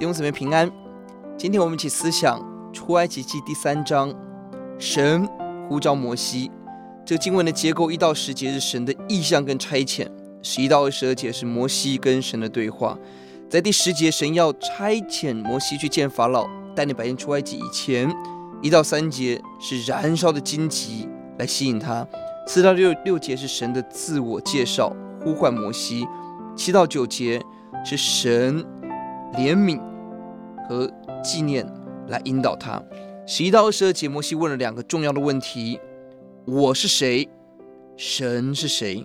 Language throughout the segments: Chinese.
弟兄姊妹平安。今天我们一起思想出埃及记第三章，神呼召摩西。这个经文的结构一到十节是神的意象跟差遣，十一到二十二节是摩西跟神的对话。在第十节，神要差遣摩西去见法老，带领百姓出埃及以前，一到三节是燃烧的荆棘来吸引他，四到六六节是神的自我介绍，呼唤摩西，七到九节是神。怜悯和纪念来引导他。十一到二十二节，摩西问了两个重要的问题：我是谁？神是谁？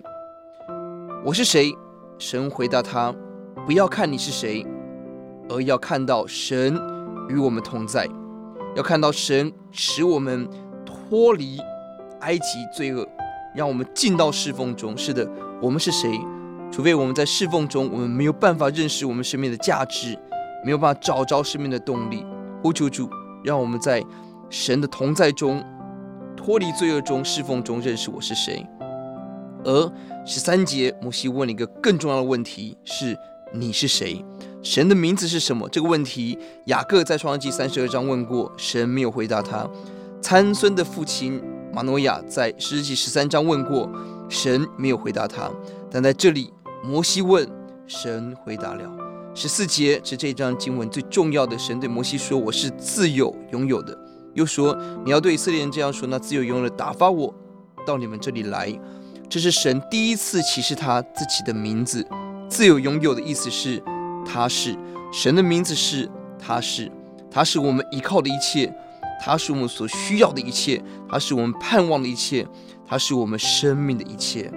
我是谁？神回答他：不要看你是谁，而要看到神与我们同在，要看到神使我们脱离埃及罪恶，让我们进到侍奉中。是的，我们是谁？除非我们在侍奉中，我们没有办法认识我们生命的价值，没有办法找着生命的动力。呼求主，让我们在神的同在中，脱离罪恶中，侍奉中认识我是谁。而十三节，摩西问了一个更重要的问题：是你是谁？神的名字是什么？这个问题，雅各在创世记三十二章问过，神没有回答他。参孙的父亲玛诺亚在士师记十三章问过，神没有回答他。但在这里。摩西问，神回答了。十四节是这章经文最重要的。神对摩西说：“我是自有拥有的。”又说：“你要对以色列人这样说：那自有永有的打发我到你们这里来。”这是神第一次启示他自己的名字。自有拥有的意思是，他是神的名字是，他是，他是我们依靠的一切，他是我们所需要的一切，他是我们盼望的一切，他是我们生命的一切。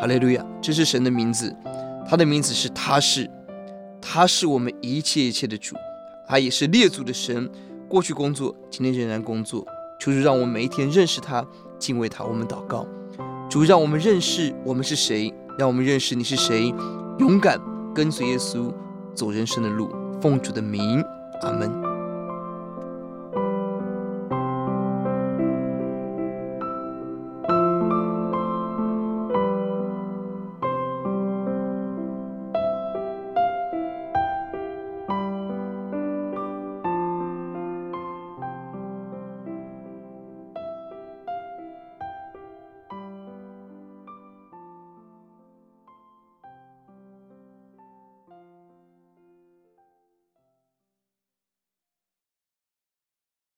哈利路亚！这是神的名字，他的名字是他是，他是我们一切一切的主，他也是列祖的神，过去工作，今天仍然工作。求主让我们每一天认识他，敬畏他。我们祷告，主让我们认识我们是谁，让我们认识你是谁，勇敢跟随耶稣走人生的路。奉主的名，阿门。